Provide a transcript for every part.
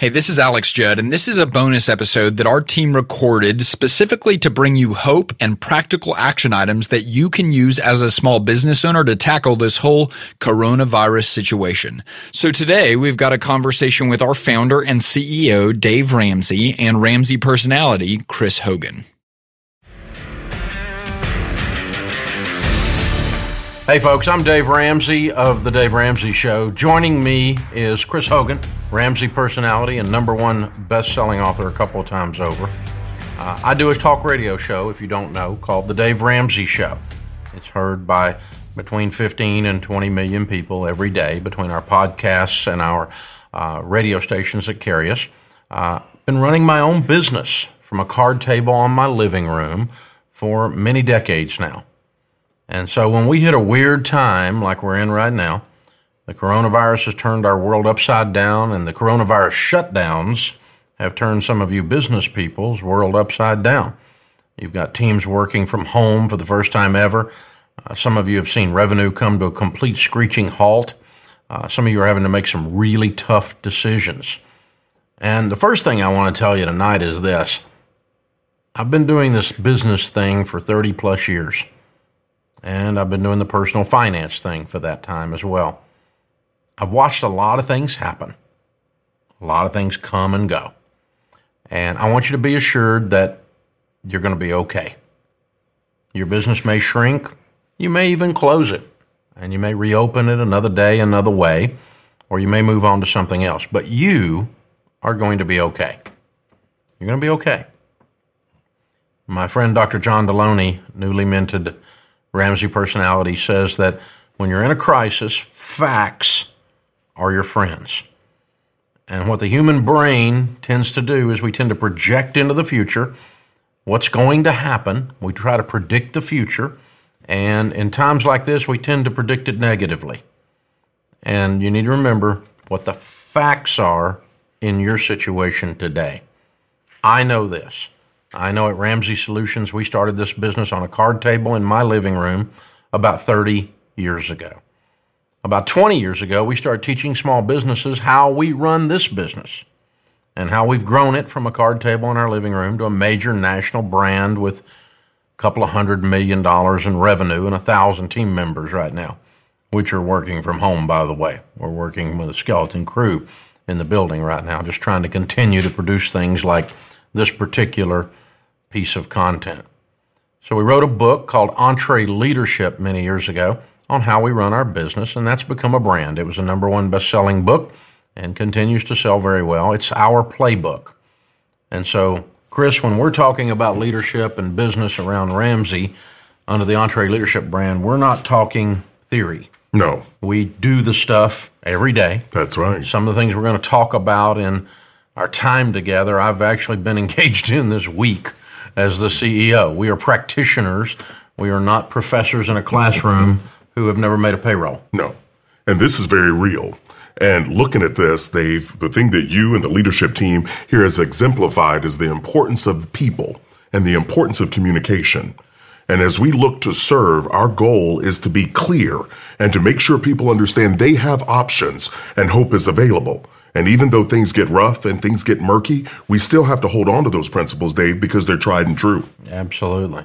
Hey, this is Alex Judd, and this is a bonus episode that our team recorded specifically to bring you hope and practical action items that you can use as a small business owner to tackle this whole coronavirus situation. So today we've got a conversation with our founder and CEO, Dave Ramsey, and Ramsey personality, Chris Hogan. Hey, folks, I'm Dave Ramsey of The Dave Ramsey Show. Joining me is Chris Hogan, Ramsey personality and number one best selling author a couple of times over. Uh, I do a talk radio show, if you don't know, called The Dave Ramsey Show. It's heard by between 15 and 20 million people every day between our podcasts and our uh, radio stations that carry us. Uh, been running my own business from a card table on my living room for many decades now. And so when we hit a weird time like we're in right now, the coronavirus has turned our world upside down, and the coronavirus shutdowns have turned some of you business people's world upside down. You've got teams working from home for the first time ever. Uh, some of you have seen revenue come to a complete screeching halt. Uh, some of you are having to make some really tough decisions. And the first thing I want to tell you tonight is this I've been doing this business thing for 30 plus years. And I've been doing the personal finance thing for that time as well. I've watched a lot of things happen, a lot of things come and go. And I want you to be assured that you're going to be okay. Your business may shrink, you may even close it, and you may reopen it another day, another way, or you may move on to something else. But you are going to be okay. You're going to be okay. My friend Dr. John Delony, newly minted Ramsey personality says that when you're in a crisis, facts are your friends. And what the human brain tends to do is we tend to project into the future what's going to happen. We try to predict the future. And in times like this, we tend to predict it negatively. And you need to remember what the facts are in your situation today. I know this. I know at Ramsey Solutions, we started this business on a card table in my living room about 30 years ago. About 20 years ago, we started teaching small businesses how we run this business and how we've grown it from a card table in our living room to a major national brand with a couple of hundred million dollars in revenue and a thousand team members right now, which are working from home, by the way. We're working with a skeleton crew in the building right now, just trying to continue to produce things like this particular piece of content. So we wrote a book called EntreLeadership many years ago on how we run our business, and that's become a brand. It was a number one best selling book and continues to sell very well. It's our playbook. And so, Chris, when we're talking about leadership and business around Ramsey under the EntreLeadership brand, we're not talking theory. No. We do the stuff every day. That's right. Some of the things we're going to talk about in our time together, I've actually been engaged in this week as the CEO. We are practitioners. We are not professors in a classroom who have never made a payroll. No. And this is very real. And looking at this, they've the thing that you and the leadership team here has exemplified is the importance of the people and the importance of communication. And as we look to serve, our goal is to be clear and to make sure people understand they have options and hope is available. And even though things get rough and things get murky, we still have to hold on to those principles, Dave, because they're tried and true. Absolutely.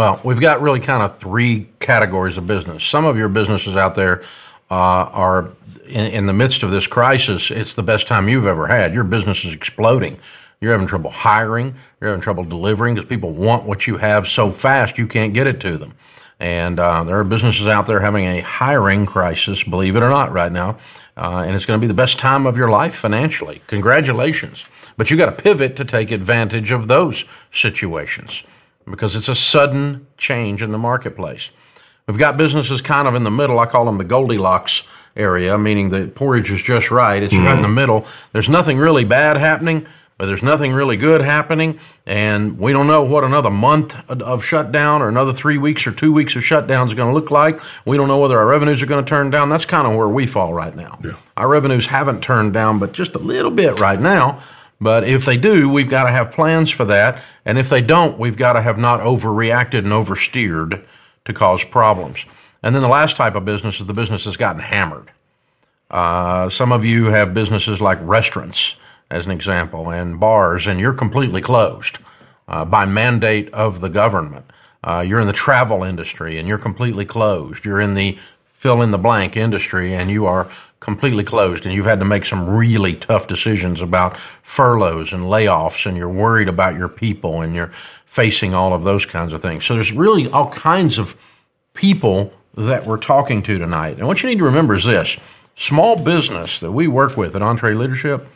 Well, we've got really kind of three categories of business. Some of your businesses out there uh, are in, in, the midst of this crisis. It's the best time you've ever had. Your business is exploding. You're having trouble hiring. You're having trouble delivering because people want what you have so fast you can't get it to them. And uh, there are businesses out there having a hiring crisis, believe it or not, right now uh, and it's going to be the best time of your life financially. Congratulations. But you got to pivot to take advantage of those situations because it's a sudden change in the marketplace. We've got businesses kind of in the middle. I call them the Goldilocks area, meaning the porridge is just right. It's mm-hmm. right in the middle. There's nothing really bad happening, but there's nothing really good happening. And we don't know what another month of shutdown or another three weeks or two weeks of shutdown is going to look like. We don't know whether our revenues are going to turn down. That's kind of where we fall right now. Yeah. Our revenues haven't turned down, but just a little bit right now. But if they do, we've got to have plans for that. And if they don't, we've got to have not overreacted and oversteered to cause problems. And then the last type of business is the business that's gotten hammered. Uh, some of you have businesses like restaurants as an example, and bars, and you're completely closed uh, by mandate of the government. Uh, you're in the travel industry and you're completely closed. You're in the fill in the blank industry and you are completely closed and you've had to make some really tough decisions about furloughs and layoffs and you're worried about your people and you're facing all of those kinds of things. So there's really all kinds of people that we're talking to tonight. And what you need to remember is this small business that we work with at EntreLeadership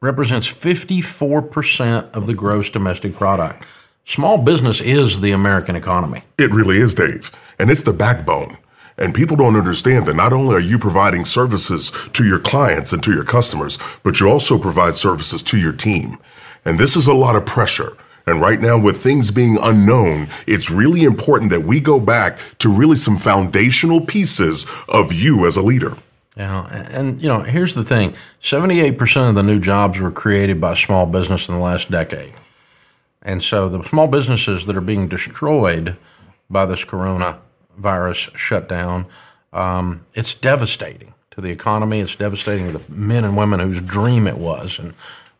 represents 54% of the gross domestic product. Small business is the American economy. It really is, Dave. And it's the backbone. And people don't understand that not only are you providing services to your clients and to your customers, but you also provide services to your team. And this is a lot of pressure. And right now, with things being unknown, it's really important that we go back to really some foundational pieces of you as a leader. Yeah, and you know, here's the thing: seventy-eight percent of the new jobs were created by small business in the last decade, and so the small businesses that are being destroyed by this coronavirus shutdown, um, it's devastating to the economy. It's devastating to the men and women whose dream it was. And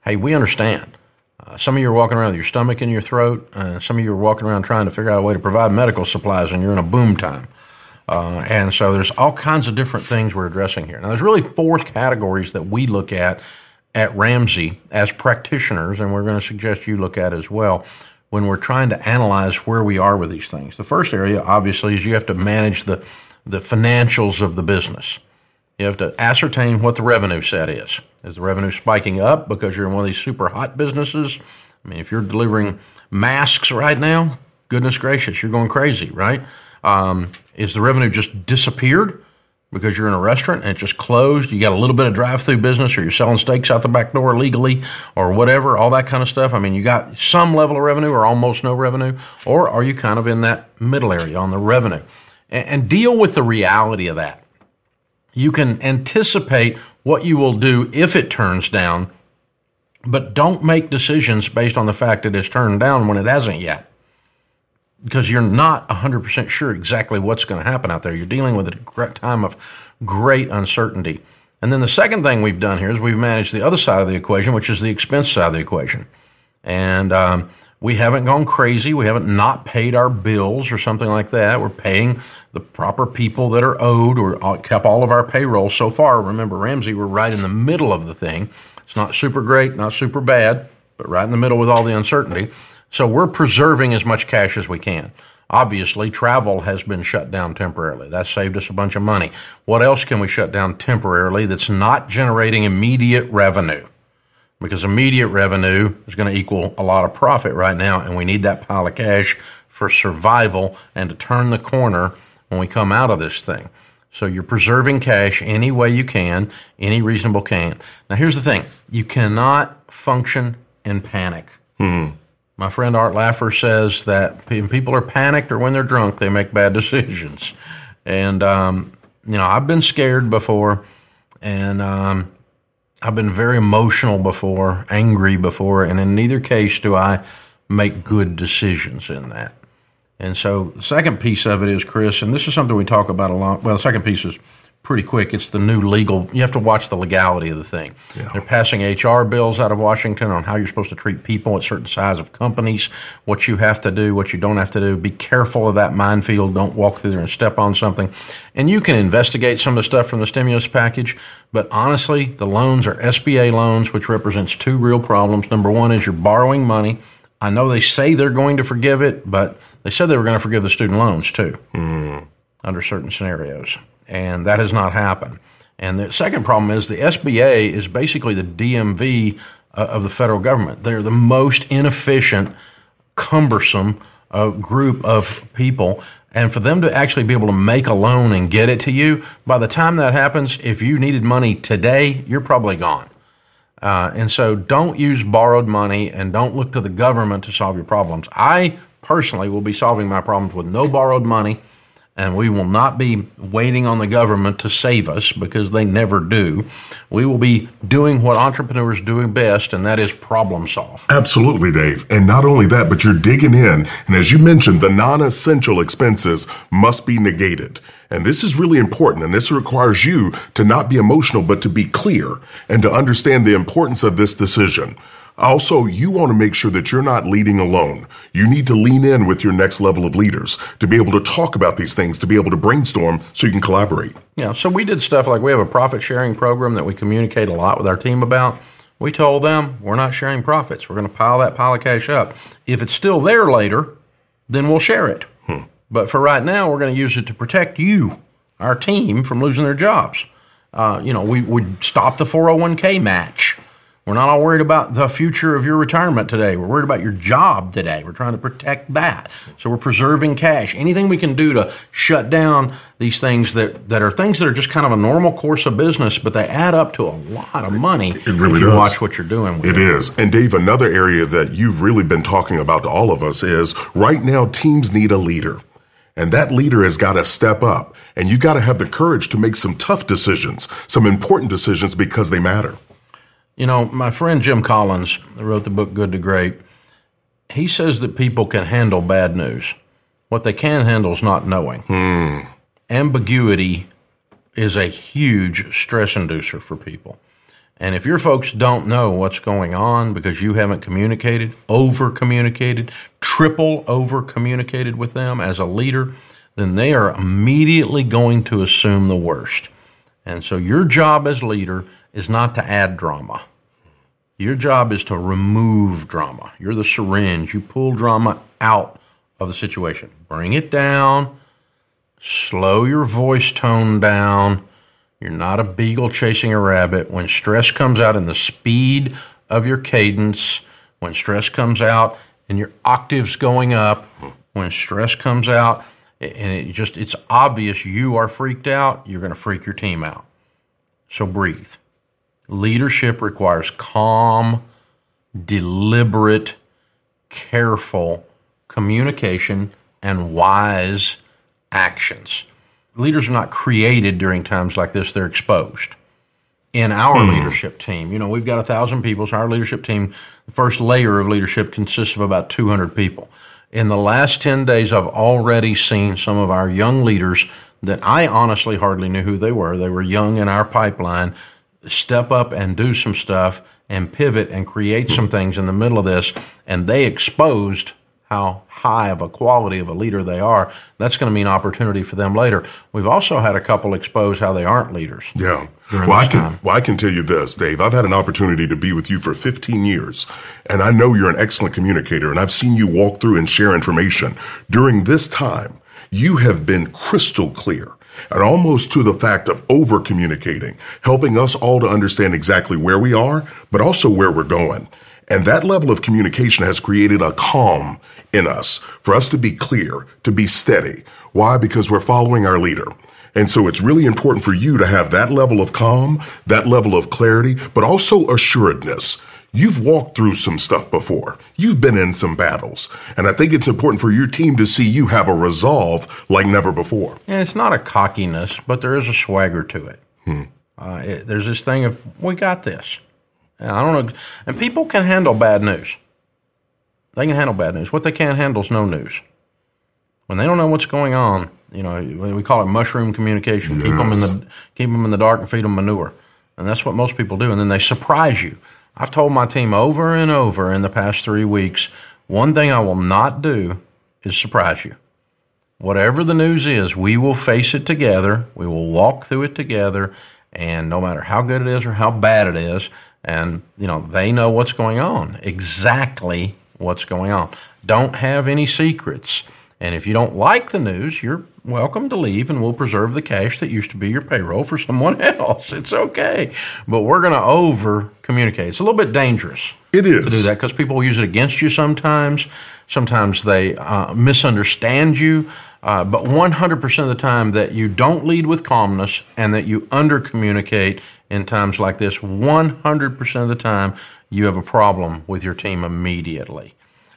hey, we understand. Uh, some of you are walking around with your stomach in your throat. Uh, some of you are walking around trying to figure out a way to provide medical supplies, and you're in a boom time. Uh, and so there's all kinds of different things we're addressing here. Now, there's really four categories that we look at at Ramsey as practitioners, and we're going to suggest you look at as well when we're trying to analyze where we are with these things. The first area, obviously, is you have to manage the, the financials of the business. You have to ascertain what the revenue set is. Is the revenue spiking up because you're in one of these super hot businesses? I mean, if you're delivering masks right now, goodness gracious, you're going crazy, right? Um, is the revenue just disappeared because you're in a restaurant and it just closed? You got a little bit of drive through business or you're selling steaks out the back door legally or whatever, all that kind of stuff. I mean, you got some level of revenue or almost no revenue, or are you kind of in that middle area on the revenue? And, and deal with the reality of that. You can anticipate what you will do if it turns down, but don't make decisions based on the fact that it's turned down when it hasn't yet because you're not 100% sure exactly what's going to happen out there. You're dealing with a time of great uncertainty. And then the second thing we've done here is we've managed the other side of the equation, which is the expense side of the equation. And um, we haven't gone crazy. We haven't not paid our bills or something like that. We're paying the proper people that are owed or kept all of our payroll so far. Remember, Ramsey, we're right in the middle of the thing. It's not super great, not super bad, but right in the middle with all the uncertainty. So we're preserving as much cash as we can. Obviously, travel has been shut down temporarily. That saved us a bunch of money. What else can we shut down temporarily that's not generating immediate revenue? Because immediate revenue is going to equal a lot of profit right now, and we need that pile of cash for survival and to turn the corner when we come out of this thing. So you're preserving cash any way you can, any reasonable can. Now, here's the thing you cannot function in panic. Hmm. My friend Art Laffer says that when people are panicked or when they're drunk, they make bad decisions. And, um, you know, I've been scared before, and um, I've been very emotional before, angry before, and in neither case do I make good decisions in that. And so the second piece of it is, Chris, and this is something we talk about a lot. Well, the second piece is pretty quick. It's the new legal. You have to watch the legality of the thing. Yeah. They're passing HR bills out of Washington on how you're supposed to treat people at certain size of companies, what you have to do, what you don't have to do. Be careful of that minefield. Don't walk through there and step on something. And you can investigate some of the stuff from the stimulus package. But honestly, the loans are SBA loans, which represents two real problems. Number one is you're borrowing money. I know they say they're going to forgive it, but they said they were going to forgive the student loans too, mm. under certain scenarios and that has not happened. And the second problem is the SBA is basically the DMV uh, of the federal government. They're the most inefficient, cumbersome uh, group of people. And for them to actually be able to make a loan and get it to you, by the time that happens, if you needed money today, you're probably gone. Uh, and so don't use borrowed money and don't look to the government to solve your problems. I personally will be solving my problems with no borrowed money and we will not be waiting on the government to save us because they never do. We will be doing what entrepreneurs do best, and that is problem solve. Absolutely, Dave. And not only that, but you're digging in. And as you mentioned, the non essential expenses must be negated. And this is really important. And this requires you to not be emotional, but to be clear and to understand the importance of this decision. Also, you want to make sure that you're not leading alone. You need to lean in with your next level of leaders to be able to talk about these things, to be able to brainstorm so you can collaborate. Yeah, so we did stuff like we have a profit sharing program that we communicate a lot with our team about. We told them we're not sharing profits. We're going to pile that pile of cash up. If it's still there later, then we'll share it. Hmm. But for right now, we're going to use it to protect you, our team, from losing their jobs. Uh, you know, we would stop the 401k match. We're not all worried about the future of your retirement today. We're worried about your job today. We're trying to protect that. So we're preserving cash. Anything we can do to shut down these things that, that are things that are just kind of a normal course of business, but they add up to a lot of money it really if you does. watch what you're doing with It is. And Dave, another area that you've really been talking about to all of us is right now teams need a leader. And that leader has got to step up. And you've got to have the courage to make some tough decisions, some important decisions because they matter. You know, my friend Jim Collins, wrote the book Good to Great, he says that people can handle bad news. What they can handle is not knowing. Hmm. Ambiguity is a huge stress inducer for people. And if your folks don't know what's going on because you haven't communicated, over communicated, triple over communicated with them as a leader, then they are immediately going to assume the worst. And so your job as leader is not to add drama. Your job is to remove drama. You're the syringe. You pull drama out of the situation. Bring it down. Slow your voice tone down. You're not a beagle chasing a rabbit. When stress comes out in the speed of your cadence, when stress comes out and your octaves going up, when stress comes out and it just it's obvious you are freaked out, you're going to freak your team out. So breathe. Leadership requires calm, deliberate, careful communication and wise actions. Leaders are not created during times like this, they're exposed. In our hmm. leadership team, you know, we've got a thousand people. So our leadership team, the first layer of leadership consists of about 200 people. In the last 10 days, I've already seen some of our young leaders that I honestly hardly knew who they were. They were young in our pipeline, step up and do some stuff and pivot and create some things in the middle of this. And they exposed how high of a quality of a leader they are. That's going to mean opportunity for them later. We've also had a couple expose how they aren't leaders. Yeah. Well, I can, time. well, I can tell you this, Dave. I've had an opportunity to be with you for 15 years, and I know you're an excellent communicator, and I've seen you walk through and share information. During this time, you have been crystal clear and almost to the fact of over communicating, helping us all to understand exactly where we are, but also where we're going. And that level of communication has created a calm in us for us to be clear, to be steady. Why? Because we're following our leader. And so it's really important for you to have that level of calm, that level of clarity, but also assuredness. You've walked through some stuff before. You've been in some battles. And I think it's important for your team to see you have a resolve like never before. And it's not a cockiness, but there is a swagger to it. Uh, it there's this thing of, we got this. And I don't know. And people can handle bad news. They can handle bad news. What they can't handle is no news. When they don't know what's going on, you know, we call it mushroom communication. Keep them in the keep them in the dark and feed them manure, and that's what most people do. And then they surprise you. I've told my team over and over in the past three weeks, one thing I will not do is surprise you. Whatever the news is, we will face it together. We will walk through it together, and no matter how good it is or how bad it is, and you know they know what's going on, exactly what's going on. Don't have any secrets. And if you don't like the news, you're welcome to leave, and we'll preserve the cash that used to be your payroll for someone else. It's okay, but we're going to over communicate. It's a little bit dangerous It is. to do that because people use it against you sometimes. Sometimes they uh, misunderstand you. Uh, but 100% of the time that you don't lead with calmness and that you under communicate in times like this, 100% of the time you have a problem with your team immediately.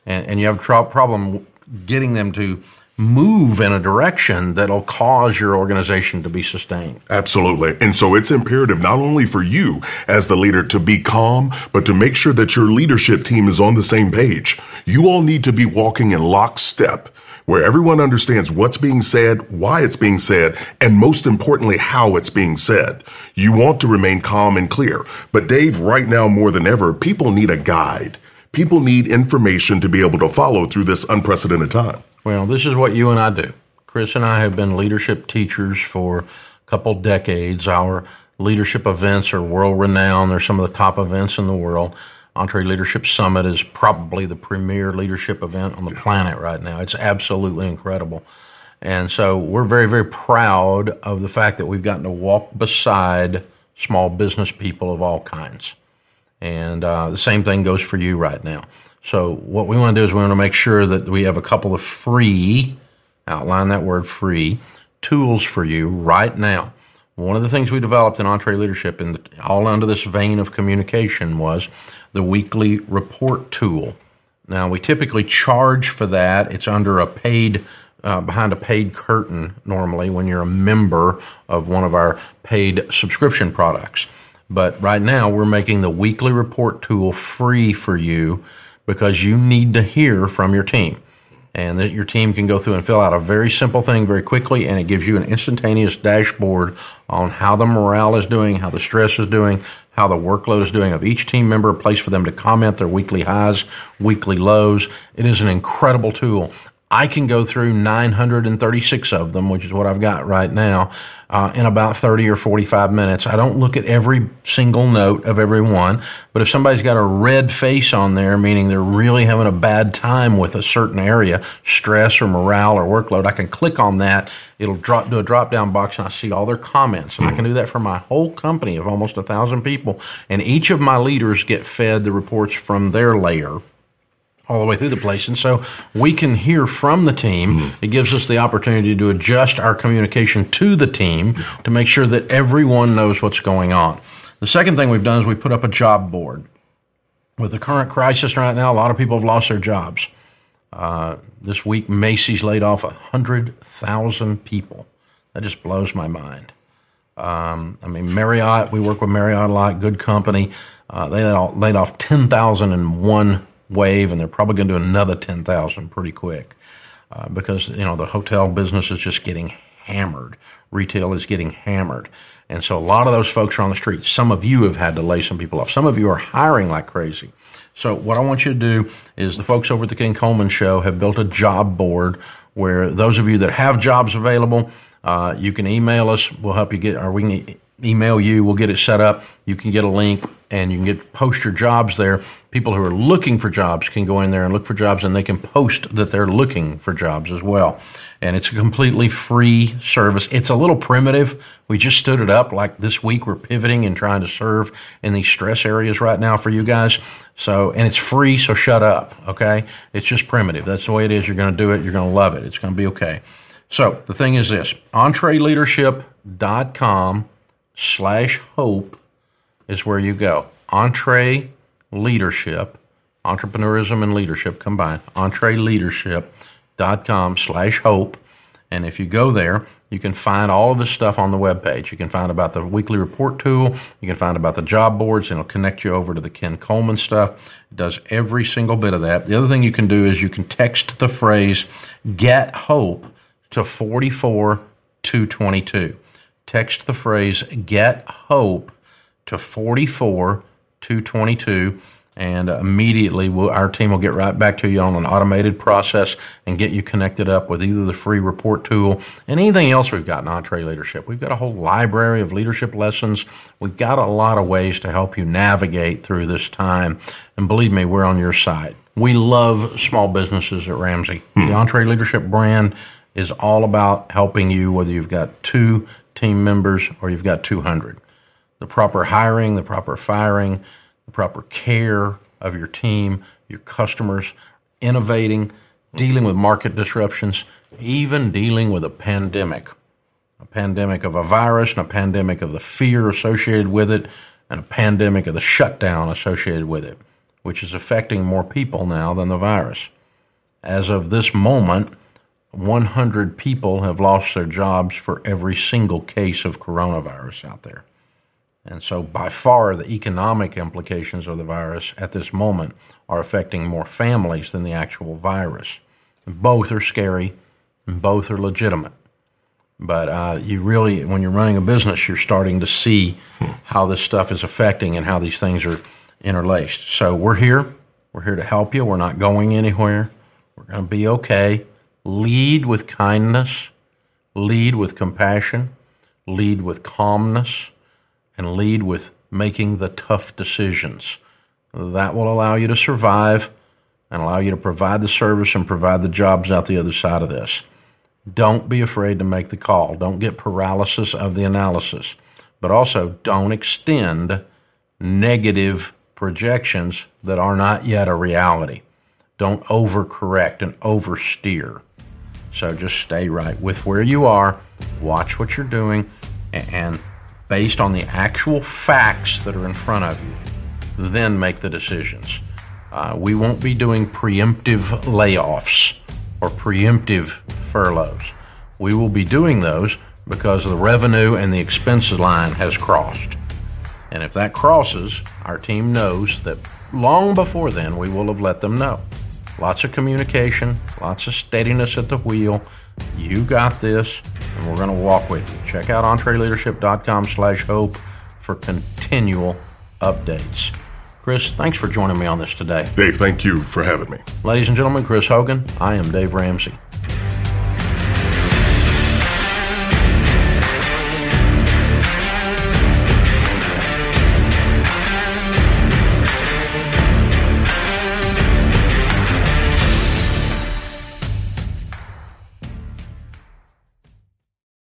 And, and you have a problem getting them to move in a direction that'll cause your organization to be sustained. Absolutely. And so it's imperative not only for you as the leader to be calm, but to make sure that your leadership team is on the same page. You all need to be walking in lockstep where everyone understands what's being said, why it's being said, and most importantly, how it's being said. You want to remain calm and clear. But Dave, right now more than ever, people need a guide. People need information to be able to follow through this unprecedented time. Well, this is what you and I do. Chris and I have been leadership teachers for a couple decades. Our leadership events are world renowned. They're some of the top events in the world. EntreLeadership Summit is probably the premier leadership event on the planet right now. It's absolutely incredible. And so we're very, very proud of the fact that we've gotten to walk beside small business people of all kinds. And uh, the same thing goes for you right now. So what we want to do is we want to make sure that we have a couple of free, outline that word free, tools for you right now. One of the things we developed in EntreLeadership, and all under this vein of communication, was the weekly report tool. Now we typically charge for that. It's under a paid uh, behind a paid curtain normally when you're a member of one of our paid subscription products. But right now we're making the weekly report tool free for you because you need to hear from your team. And that your team can go through and fill out a very simple thing very quickly, and it gives you an instantaneous dashboard on how the morale is doing, how the stress is doing, how the workload is doing of each team member, a place for them to comment their weekly highs, weekly lows. It is an incredible tool. I can go through 936 of them, which is what I've got right now, uh, in about 30 or 45 minutes. I don't look at every single note of every one, but if somebody's got a red face on there, meaning they're really having a bad time with a certain area, stress or morale or workload, I can click on that. It'll drop to a drop down box, and I see all their comments. And I can do that for my whole company of almost a thousand people. And each of my leaders get fed the reports from their layer all the way through the place. And so we can hear from the team. Mm-hmm. It gives us the opportunity to adjust our communication to the team to make sure that everyone knows what's going on. The second thing we've done is we put up a job board. With the current crisis right now, a lot of people have lost their jobs. Uh, this week, Macy's laid off 100,000 people. That just blows my mind. Um, I mean, Marriott, we work with Marriott a lot, good company. Uh, they laid off 10,001 wave, and they're probably going to do another 10,000 pretty quick uh, because, you know, the hotel business is just getting hammered. Retail is getting hammered. And so a lot of those folks are on the street. Some of you have had to lay some people off. Some of you are hiring like crazy. So what I want you to do is the folks over at the Ken Coleman Show have built a job board where those of you that have jobs available, uh, you can email us. We'll help you get, or we can email you. We'll get it set up. You can get a link and you can get post your jobs there. People who are looking for jobs can go in there and look for jobs, and they can post that they're looking for jobs as well. And it's a completely free service. It's a little primitive. We just stood it up. Like this week, we're pivoting and trying to serve in these stress areas right now for you guys. So, and it's free. So shut up. Okay, it's just primitive. That's the way it is. You're going to do it. You're going to love it. It's going to be okay. So the thing is this: EntreLeadership.com slash hope is where you go. Entre Leadership, Entrepreneurism and Leadership combined, entreleadership.com slash hope. And if you go there, you can find all of this stuff on the webpage. You can find about the weekly report tool. You can find about the job boards, and it'll connect you over to the Ken Coleman stuff. It does every single bit of that. The other thing you can do is you can text the phrase "Get Hope" to forty four two twenty two. Text the phrase "Get Hope" to 44 222 and immediately we'll, our team will get right back to you on an automated process and get you connected up with either the free report tool and anything else we've got in EntreLeadership. We've got a whole library of leadership lessons. We've got a lot of ways to help you navigate through this time. And believe me, we're on your side. We love small businesses at Ramsey. Hmm. The EntreLeadership brand is all about helping you, whether you've got two team members or you've got 200 the proper hiring, the proper firing, the proper care of your team, your customers, innovating, dealing with market disruptions, even dealing with a pandemic. A pandemic of a virus and a pandemic of the fear associated with it, and a pandemic of the shutdown associated with it, which is affecting more people now than the virus. As of this moment, 100 people have lost their jobs for every single case of coronavirus out there. And so, by far, the economic implications of the virus at this moment are affecting more families than the actual virus. Both are scary, and both are legitimate. But uh, you really, when you're running a business, you're starting to see how this stuff is affecting and how these things are interlaced. So, we're here. We're here to help you. We're not going anywhere. We're going to be okay. Lead with kindness, lead with compassion, lead with calmness and lead with making the tough decisions. That will allow you to survive and allow you to provide the service and provide the jobs out the other side of this. Don't be afraid to make the call. Don't get paralysis of the analysis. But also, don't extend negative projections that are not yet a reality. Don't overcorrect and oversteer. So just stay right with where you are, watch what you're doing, and based on the actual facts that are in front of you, then make the decisions. Uh, we won't be doing preemptive layoffs or preemptive furloughs. We will be doing those because the revenue and the expenses line has crossed. And if that crosses, our team knows that long before then we will have let them know. Lots of communication, lots of steadiness at the wheel. You got this and we're going to walk with you. Check out entreleadership.com slash hope for continual updates. Chris, thanks for joining me on this today. Dave, thank you for having me. Ladies and gentlemen, Chris Hogan. I am Dave Ramsey.